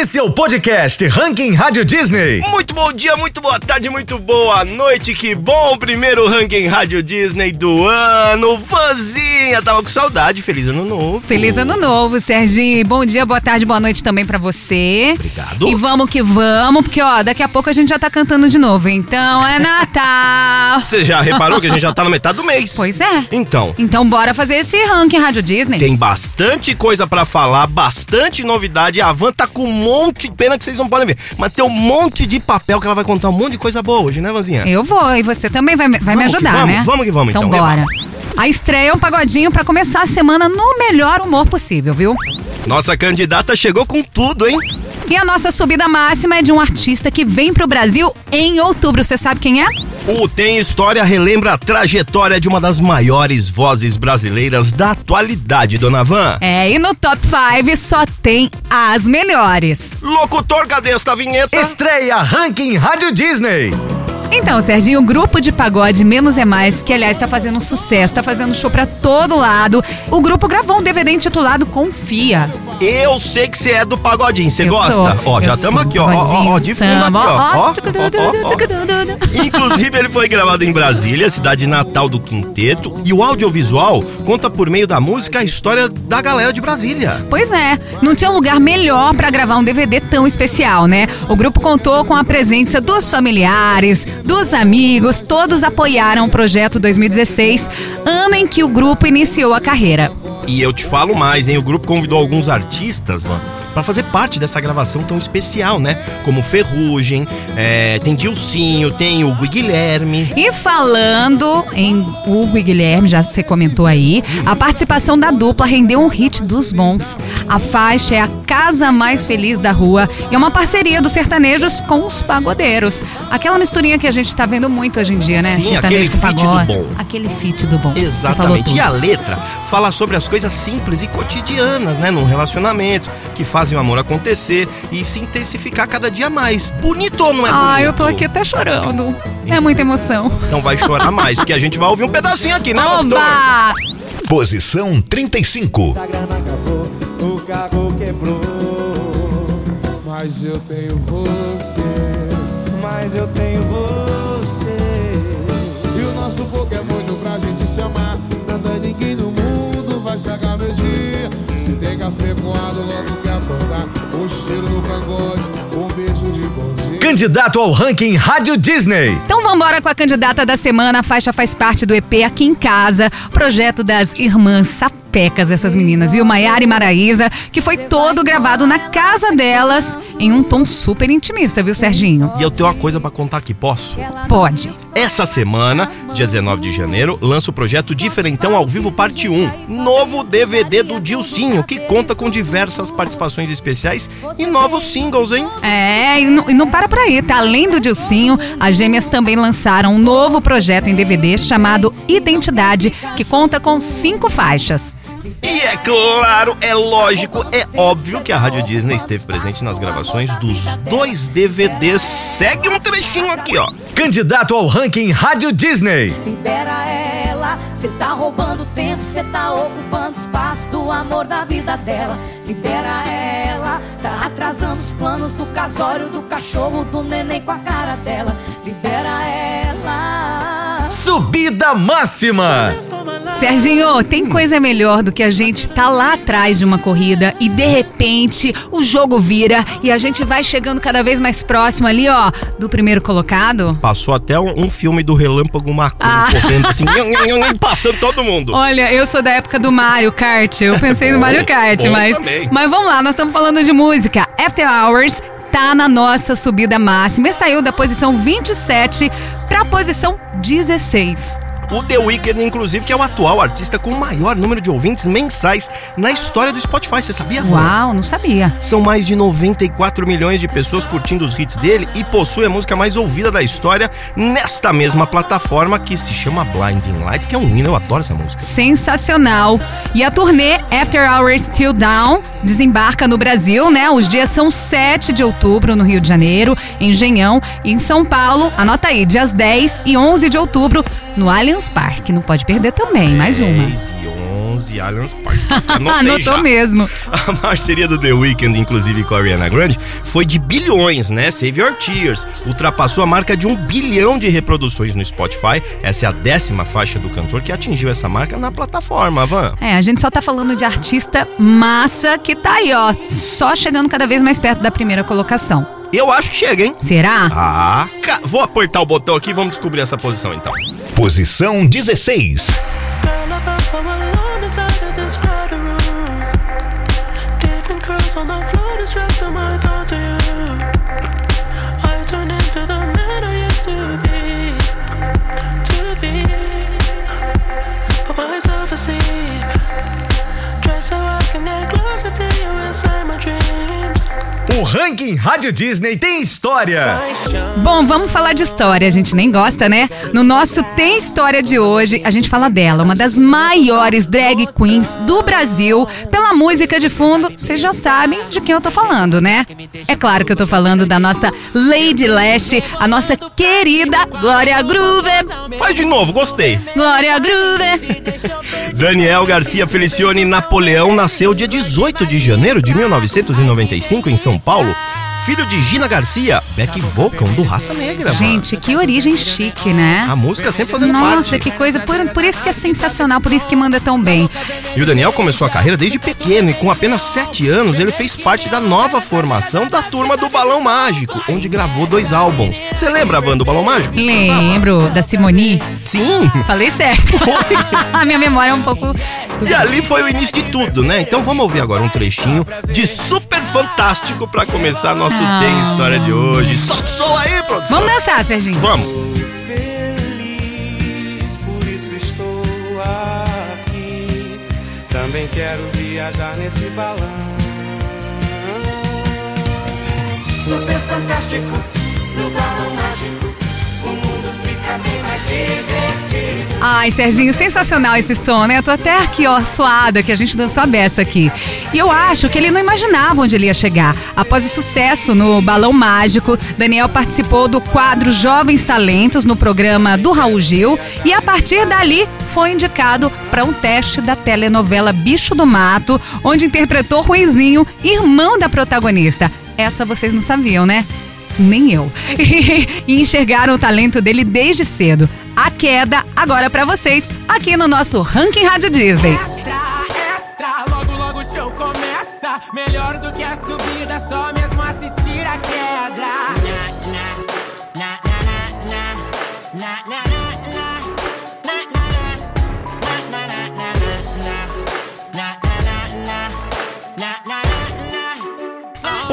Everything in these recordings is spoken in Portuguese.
Esse é o podcast Ranking Rádio Disney. Muito bom dia, muito boa tarde, muito boa noite. Que bom primeiro Ranking Rádio Disney do ano. Vanzinha, tava com saudade. Feliz ano novo. Feliz ano novo, Serginho. Bom dia, boa tarde, boa noite também pra você. Obrigado. E vamos que vamos, porque ó, daqui a pouco a gente já tá cantando de novo. Então é Natal. Você já reparou que a gente já tá na metade do mês? Pois é. Então, Então bora fazer esse ranking Rádio Disney. tem bastante coisa pra falar, bastante novidade. A Van tá com monte, pena que vocês não podem ver, mas tem um monte de papel que ela vai contar um monte de coisa boa hoje, né, Vanzinha? Eu vou, e você também vai, vai me Vamos ajudar, vamos, né? vamos que vamos, então, bora. A estreia é um pagodinho pra começar a semana no melhor humor possível, viu? Nossa candidata chegou com tudo, hein? E a nossa subida máxima é de um artista que vem pro Brasil em outubro. Você sabe quem é? O Tem História relembra a trajetória de uma das maiores vozes brasileiras da atualidade, Dona Van. É, e no top 5 só tem as melhores. Locutor, cadê esta vinheta? Estreia Ranking Rádio Disney. Então, Serginho, o grupo de pagode Menos é Mais, que aliás tá fazendo um sucesso, tá fazendo show pra todo lado. O grupo gravou um DVD intitulado Confia. Eu sei que você é do pagodinho, você gosta? sou, Ó, já estamos aqui, ó, ó, ó, de fundo aqui, ó. ó, ó, ó. Inclusive, ele foi gravado em Brasília, cidade natal do quinteto, e o audiovisual conta por meio da música a história da galera de Brasília. Pois é, não tinha lugar melhor pra gravar um DVD tão especial, né? O grupo contou com a presença dos familiares, dos amigos, todos apoiaram o projeto 2016, ano em que o grupo iniciou a carreira. E eu te falo mais, hein? O grupo convidou alguns artistas, mano, pra fazer parte dessa gravação tão especial, né? Como Ferrugem, é, tem Dilcinho, tem Hugo e Guilherme. E falando em Hugo e Guilherme, já você comentou aí, a participação da dupla rendeu um hit dos bons. A faixa é a Casa Mais Feliz da Rua e é uma parceria dos sertanejos com os pagodeiros. Aquela misturinha que a gente tá vendo muito hoje em dia, né? Sim, Sertanejo aquele feat do bom. Aquele feat do bom. Exatamente. E a letra fala sobre as coisas simples e cotidianas, né? Num relacionamento, que fazem o amor acontecer e se intensificar cada dia mais. Bonito ou não é bonito? Ah, eu tô aqui até chorando. É muita emoção. Então vai chorar mais, porque a gente vai ouvir um pedacinho aqui, né? Oba! Posição 35. A grana acabou, o carro quebrou. Mas eu tenho você, mas eu tenho você. E o nosso pouco é muito pra gente se amar. Nada ninguém no mundo vai estragar meu dia. Se tem café coado, logo que Candidato ao Ranking Rádio Disney. Então vambora com a candidata da semana. A faixa faz parte do EP Aqui em Casa, projeto das irmãs sapecas, essas meninas, viu? Maiara e Maraísa, que foi todo gravado na casa delas, em um tom super intimista, viu, Serginho? E eu tenho uma coisa pra contar aqui, posso? Pode. Essa semana, dia 19 de janeiro, lança o projeto Diferentão ao Vivo Parte 1, novo DVD do Dilcinho, que conta com diversas participações especiais e novos singles, hein? É, e não, e não para por aí, tá? Além do Dilcinho, as gêmeas também lançaram um novo projeto em DVD chamado Identidade, que conta com cinco faixas. E é claro, é lógico, é óbvio que a Rádio Disney esteve presente nas gravações dos dois DVDs. Segue um trechinho aqui, ó. Candidato ao Ranking Rádio Disney. Libera ela, cê tá roubando tempo, cê tá ocupando espaço do amor da vida dela. Libera ela, tá atrasando os planos do casório, do cachorro, do neném com a cara dela. Libera ela. Subida máxima. Serginho, tem coisa melhor do que a gente tá lá atrás de uma corrida e de repente o jogo vira e a gente vai chegando cada vez mais próximo ali, ó, do primeiro colocado? Passou até um, um filme do Relâmpago McQueen Ah. correndo assim, passando todo mundo. Olha, eu sou da época do Mario Kart. Eu pensei no Mario Kart, Bom mas. também. Mas vamos lá, nós estamos falando de música. After Hours tá na nossa subida máxima e saiu da posição 27 pra posição 16. O The Weeknd, inclusive, que é o atual artista com o maior número de ouvintes mensais na história do Spotify. Você sabia? Fran? Uau, não sabia. São mais de 94 milhões de pessoas curtindo os hits dele e possui a música mais ouvida da história nesta mesma plataforma que se chama Blinding Lights, que é um hino, eu adoro essa música. Sensacional. E a turnê After Hours Till Down desembarca no Brasil, né? Os dias são 7 de outubro no Rio de Janeiro, em Engenhão, e em São Paulo, anota aí, dias 10 e 11 de outubro no Allianz Parque. Não pode perder também, mais uma. 10 e Stones e Allianz Park. Anotei Anotou já. mesmo. A parceria do The Weeknd, inclusive com a Ariana Grande, foi de bilhões, né? Save Your Tears. Ultrapassou a marca de um bilhão de reproduções no Spotify. Essa é a décima faixa do cantor que atingiu essa marca na plataforma, Van. É, a gente só tá falando de artista massa que tá aí, ó, só chegando cada vez mais perto da primeira colocação. Eu acho que chega, hein? Será? Ah, ca- vou apertar o botão aqui e vamos descobrir essa posição então. Posição 16. O ranking Rádio Disney tem história. Bom, vamos falar de história. A gente nem gosta, né? No nosso Tem História de hoje, a gente fala dela, uma das maiores drag queens do Brasil. Pela música de fundo, vocês já sabem de quem eu tô falando, né? É claro que eu tô falando da nossa Lady Lash, a nossa querida Glória Groove. Faz de novo, gostei. Glória Groove. Daniel Garcia Felicione Napoleão nasceu dia 18 de janeiro de 1995 em São Paulo. Filho de Gina Garcia, back vocal do Raça Negra. mano. Gente, que origem chique, né? A música sempre fazendo Nossa, parte. que coisa. Por, por isso que é sensacional, por isso que manda tão bem. E o Daniel começou a carreira desde pequeno e com apenas 7 anos ele fez parte da nova formação da turma do Balão Mágico, onde gravou dois álbuns. Você lembra, Van, do Balão Mágico? Lembro da Simoni. Sim! Falei certo. A minha memória é um pouco. E ali foi o início de tudo, né? Então vamos ouvir agora um trechinho de Super Fantástico pra começar nosso Ah. Tem História de hoje. Solta o som aí, produção! Vamos dançar, Serginho. Vamos! feliz, por isso estou aqui. Também quero viajar nesse balão. Super fantástico, no balão mágico, Ai, Serginho, sensacional esse som, né? Eu tô até aqui, ó, suada, que a gente dançou a beça aqui. E eu acho que ele não imaginava onde ele ia chegar. Após o sucesso no Balão Mágico, Daniel participou do quadro Jovens Talentos no programa do Raul Gil e a partir dali foi indicado para um teste da telenovela Bicho do Mato, onde interpretou Ruizinho, irmão da protagonista. Essa vocês não sabiam, né? Nem eu. e enxergaram o talento dele desde cedo. A queda agora pra vocês, aqui no nosso Ranking Rádio Disney. Extra, extra, logo logo o show começa. Melhor do que a subida, só mesmo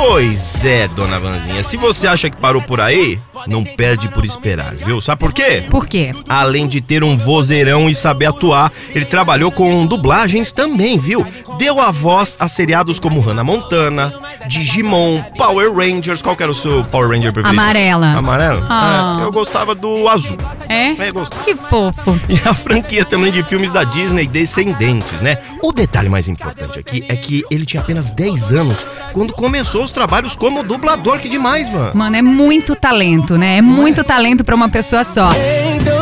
Pois é, dona Vanzinha. Se você acha que parou por aí, não perde por esperar, viu? Sabe por quê? Por quê? Além de ter um vozeirão e saber atuar, ele trabalhou com dublagens também, viu? Deu a voz a seriados como Hannah Montana, Digimon, Power Rangers. Qual que era o seu Power Ranger preferido? Amarela. Amarelo? Ah. É, eu gostava do azul. É? É, gostava. Que fofo. E a franquia também de filmes da Disney Descendentes, né? O detalhe mais importante aqui é que ele tinha apenas 10 anos quando começou os trabalhos como dublador. Que demais, mano. Mano, é muito talento, né? É muito talento pra uma pessoa só. Então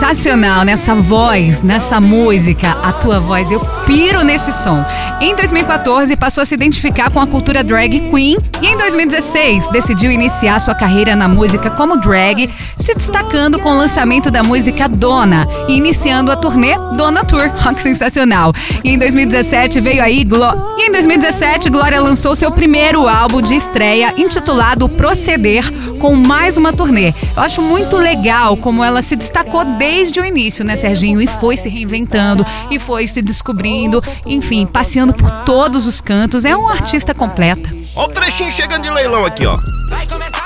Sensacional nessa voz, nessa música, a tua voz, eu piro nesse som. Em 2014, passou a se identificar com a cultura drag queen e em 2016 decidiu iniciar sua carreira na música como drag, se destacando com o lançamento da música Dona e iniciando a turnê Dona Tour. Que sensacional. E em 2017 veio aí Glo... E em 2017, Glória lançou seu primeiro álbum de estreia intitulado Proceder, com mais uma turnê. Eu acho muito legal como ela se destacou desde o início, né, Serginho? E foi se reinventando, e foi se descobrindo, enfim, passeando por todos os cantos. É uma artista completa. Ó o trechinho chegando de leilão aqui, ó. Vai começar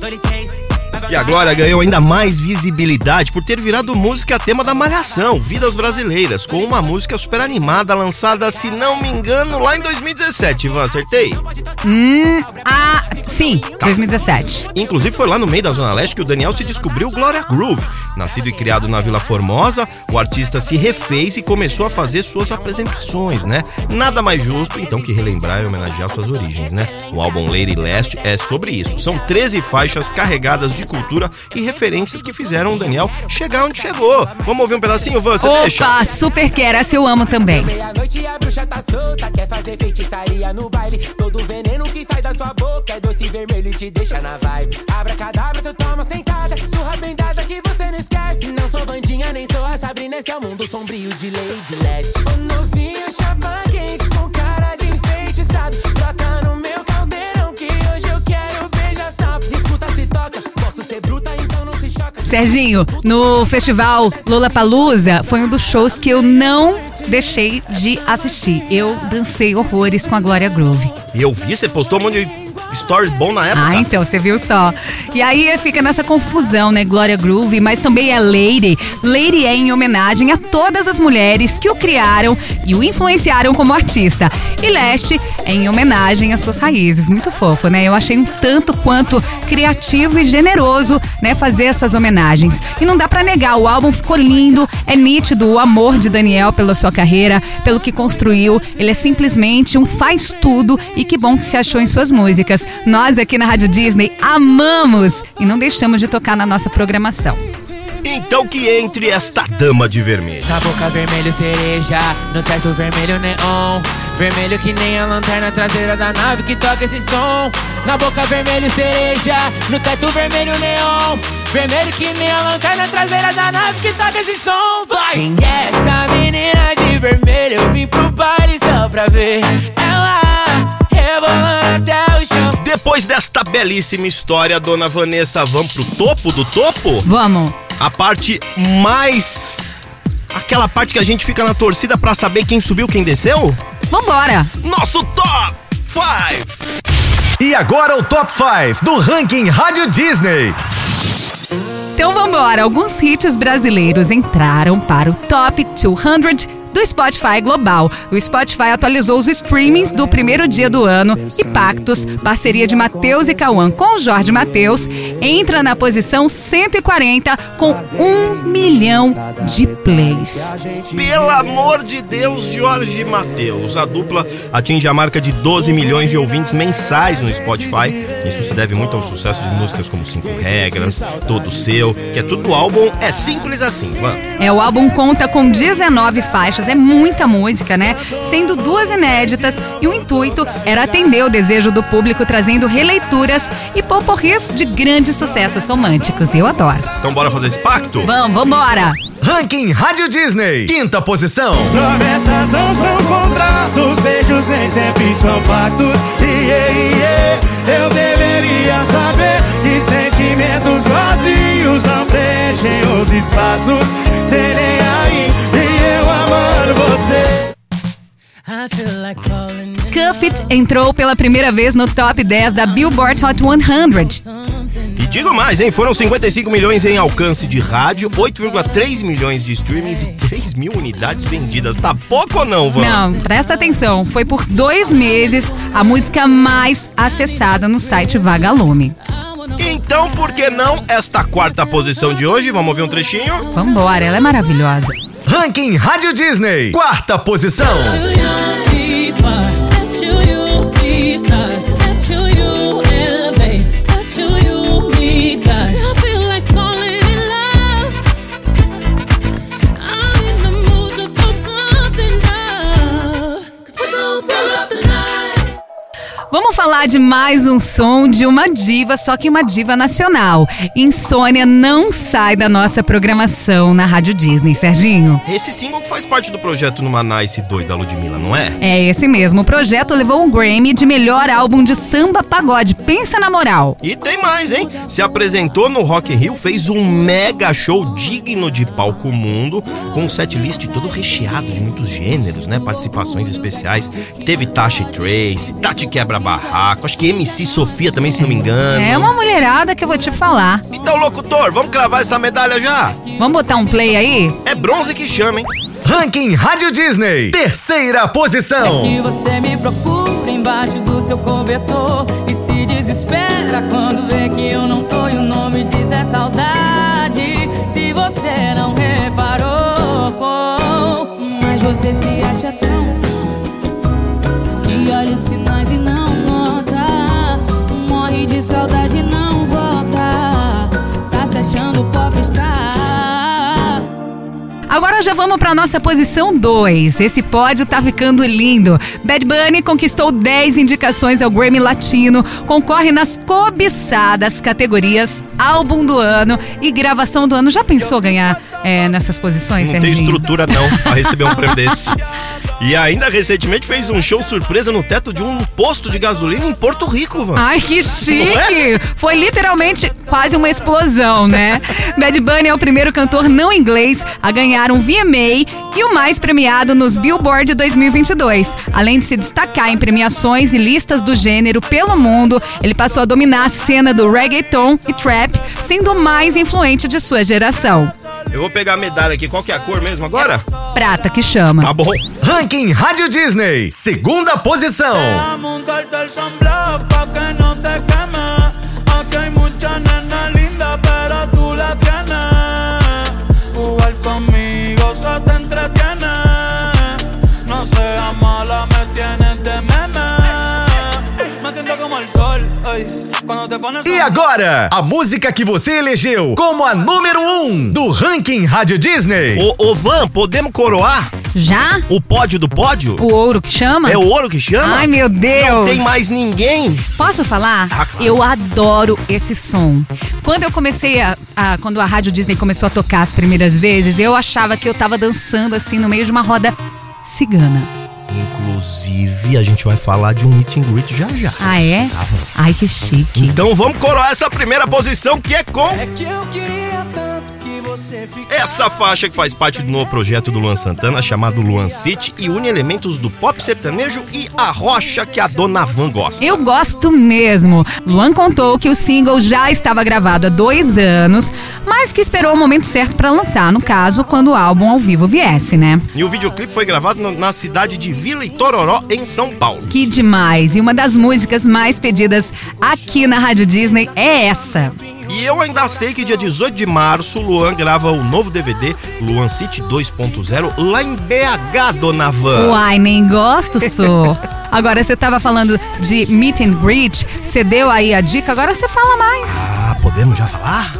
Thirty taste E a Glória ganhou ainda mais visibilidade por ter virado música tema da Malhação, Vidas Brasileiras, com uma música super animada lançada, se não me engano, lá em 2017. Ivan, acertei? Hum, ah, sim, 2017. Inclusive foi lá no meio da Zona Leste que o Daniel se descobriu Glória Groove. Nascido e criado na Vila Formosa, o artista se refez e começou a fazer suas apresentações, né? Nada mais justo então que relembrar e homenagear suas origens, né? O álbum Lady Leste é sobre isso. São 13 faixas carregadas de cultura e referências que fizeram o Daniel chegar onde chegou. Vamos ouvir um pedacinho, Van? Você deixa? Opa, super quero, essa eu amo também. Meia-noite a bruxa tá solta, quer fazer feitiçaria no baile. Todo veneno que sai da sua boca é doce vermelho e te deixa na vibe. Abra cadáver, tu toma sentada, surra bem dada que você não esquece. Não sou bandinha, nem sou a Sabrina, esse é o mundo sombrio de Lady Leste. O novinho chapa Serginho, no festival Lollapalooza foi um dos shows que eu não deixei de assistir. Eu dancei horrores com a Glória Groove. E eu vi, você postou um monte de stories bom na época. Ah, então, você viu só. E aí fica nessa confusão, né? Glória Groove, mas também é Lady. Lady é em homenagem a todas as mulheres que o criaram e o influenciaram como artista. E Leste é em homenagem às suas raízes. Muito fofo, né? Eu achei um tanto quanto criativo e generoso, né? Fazer essas homenagens. E não dá pra negar, o álbum ficou lindo, é nítido o amor de Daniel pela sua carreira, pelo que construiu. Ele é simplesmente um faz tudo e que bom que se achou em suas músicas. Nós aqui na Rádio Disney amamos e não deixamos de tocar na nossa programação. Então que entre esta dama de vermelho. Na boca vermelho cereja, no teto vermelho neon. Vermelho que nem a lanterna traseira da nave que toca esse som. Na boca vermelho cereja, no teto vermelho neon. Vermelho que nem a lanterna traseira da nave que toca esse som. Vai! Quem é essa menina de vermelho? Eu vim pro baile só pra ver ela rebolando até. Depois desta belíssima história, dona Vanessa, vamos pro topo do topo? Vamos. A parte mais. Aquela parte que a gente fica na torcida pra saber quem subiu, quem desceu? Vambora. Nosso top 5! E agora o Top 5 do ranking Rádio Disney. Então vambora. Alguns hits brasileiros entraram para o Top 200 do Spotify Global. O Spotify atualizou os streamings do primeiro dia do ano e Pactos, parceria de Matheus e Cauã com Jorge Matheus, entra na posição 140 com um milhão de plays. Pelo amor de Deus, Jorge Matheus. A dupla atinge a marca de 12 milhões de ouvintes mensais no Spotify. Isso se deve muito ao sucesso de músicas como Cinco Regras, Todo Seu, que é tudo do álbum É Simples Assim, Van. É, o álbum conta com 19 faixas, é muita música, né? Sendo duas inéditas e o intuito era atender o desejo do público trazendo releituras e poporris de grandes sucessos românticos. Eu adoro. Então bora fazer esse pacto? Vamos, vambora! Ranking Rádio Disney. Quinta posição. Promessas não são contratos, beijos nem sempre são factos. Iê, iê, eu deveria saber que sentimentos vazios não preenchem os espaços. Cuff It entrou pela primeira vez no top 10 da Billboard Hot 100. E digo mais, hein? Foram 55 milhões em alcance de rádio, 8,3 milhões de streamings e 3 mil unidades vendidas. Tá pouco ou não, Van? Não, presta atenção. Foi por dois meses a música mais acessada no site Vagalume. Então, por que não esta quarta posição de hoje? Vamos ouvir um trechinho? Vambora, ela é maravilhosa. Ranking Rádio Disney. Quarta posição. Falar de mais um som de uma diva, só que uma diva nacional. Insônia não sai da nossa programação na Rádio Disney, Serginho. Esse single faz parte do projeto Numa Nice 2 da Ludmilla, não é? É esse mesmo. O projeto levou um Grammy de melhor álbum de samba pagode. Pensa na moral. E tem mais, hein? Se apresentou no Rock in Rio, fez um mega show digno de palco mundo, com um setlist todo recheado de muitos gêneros, né? Participações especiais. Teve Tasha Trace, Tati Quebra Barraco, acho que MC Sofia também, se não me engano. É uma mulherada que eu vou te falar. Então, locutor, vamos cravar essa medalha já? Vamos botar um play aí? É bronze que chama, hein? Ranking Rádio Disney, terceira posição. Que você me procura embaixo do seu cobertor E se desespera quando vê que eu não tô E o nome diz é saudade Se você não reparou Mas você se acha tão Agora já vamos para nossa posição 2. Esse pódio tá ficando lindo. Bad Bunny conquistou 10 indicações ao Grammy Latino, concorre nas cobiçadas categorias Álbum do Ano e Gravação do Ano. Já pensou ganhar é, nessas posições, Não tem Serginho? estrutura não pra receber um prêmio desse. E ainda recentemente fez um show surpresa no teto de um posto de gasolina em Porto Rico, Van. Ai, que Não chique! Foi literalmente quase uma explosão, né? Bad Bunny é o primeiro cantor não inglês a ganhar um VMA e o mais premiado nos Billboard 2022. Além de se destacar em premiações e listas do gênero pelo mundo, ele passou a dominar a cena do reggaeton e trap, sendo o mais influente de sua geração. Eu vou pegar a medalha aqui, qual que é a cor mesmo agora? Prata que chama. Tá bom. Ranking Rádio Disney, segunda posição. E agora, a música que você elegeu como a número um do Ranking Rádio Disney. Ô, ô Van, podemos coroar Já? o pódio do pódio? O ouro que chama? É o ouro que chama? Ai, meu Deus! Não tem mais ninguém. Posso falar? Ah, claro. Eu adoro esse som. Quando eu comecei a, a- Quando a Rádio Disney começou a tocar as primeiras vezes, eu achava que eu tava dançando assim no meio de uma roda cigana. Inclusive, a gente vai falar de um meet and greet já já. Ah, é? Van. Ai, que chique. Então vamos coroar essa primeira posição que é com É que eu queria ficasse. Essa faixa que faz parte do novo projeto do Luan Santana chamado Luan City e une elementos do pop sertanejo e a rocha que a dona Van gosta. Eu gosto mesmo. Luan contou que o single já estava gravado há dois anos, mas que esperou o momento certo pra lançar, no caso, quando o álbum ao vivo viesse, né? E o videoclipe foi gravado na cidade de Vila Itororó, em São Paulo. Que demais! E uma das músicas mais pedidas aqui na Rádio Disney é essa. E eu ainda sei que dia 18 de março, Luan grava o novo DVD Luan City 2.0 lá em BH, dona Van. Uai, nem gosto, sou. Agora, você tava falando de meet and greet, você deu aí a dica, agora você fala mais. Ah, podemos já falar?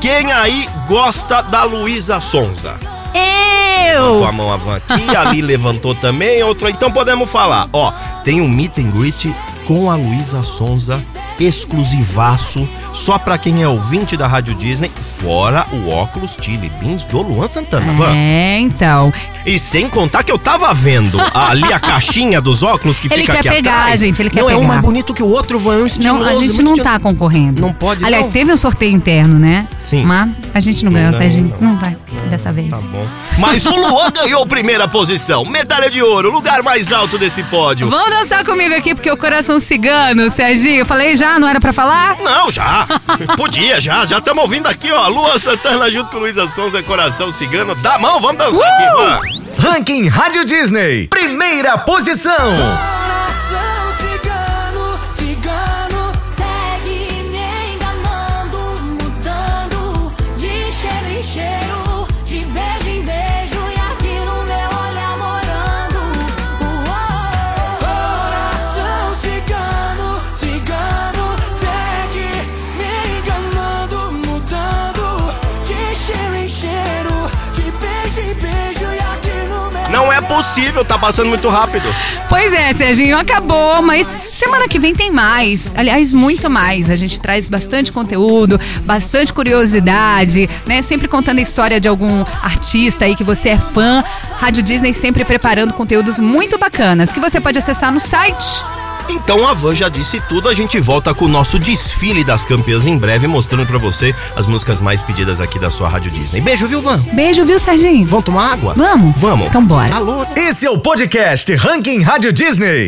Quem aí gosta da Luísa Sonza? Eu! Com a mão a Van aqui, ali levantou também, outro. Então podemos falar. Ó, tem um meet and greet com a Luísa Sonza, exclusivaço, só pra quem é ouvinte da Rádio Disney, fora o óculos Chili Beans do Luan Santana, Van. É, então. E sem contar que eu tava vendo ali a caixinha dos óculos que Ele fica quer aqui pegar, atrás. gente, ele quer não, é um pegar. mais bonito que o outro, Van, é um estiloso. Não, a gente não tá concorrendo. Não pode, Aliás, não? teve um sorteio interno, né? Sim. Mas a gente não ganhou, Não, Serginho. não. Não vai dessa vez. Tá bom. Mas o Luan ganhou a primeira posição. Medalha de ouro, lugar mais alto desse pódio. Vamos dançar comigo aqui, porque o coração cigano, Serginho. Eu falei já, não era pra falar? Não, já. Podia, já. Já estamos ouvindo aqui, ó. Lua Santana junto com Luísa Sonza, Coração Cigano. Dá a mão, vamos dançar aqui, Van. Ranking Rádio Disney, primeira posição. Possível, tá passando muito rápido. Pois é, Serginho, acabou, mas semana que vem tem mais. Aliás, muito mais. A gente traz bastante conteúdo, bastante curiosidade, né? Sempre contando a história de algum artista aí que você é fã. Rádio Disney sempre preparando conteúdos muito bacanas que você pode acessar no site. Então a Van já disse tudo, a gente volta com o nosso desfile das campeãs em breve, mostrando pra você as músicas mais pedidas aqui da sua Rádio Disney. Beijo, viu, Van? Beijo, viu, Serginho? Vamos tomar água? Vamos? Vamos. Então bora. Alô? Esse é o podcast Ranking Rádio Disney.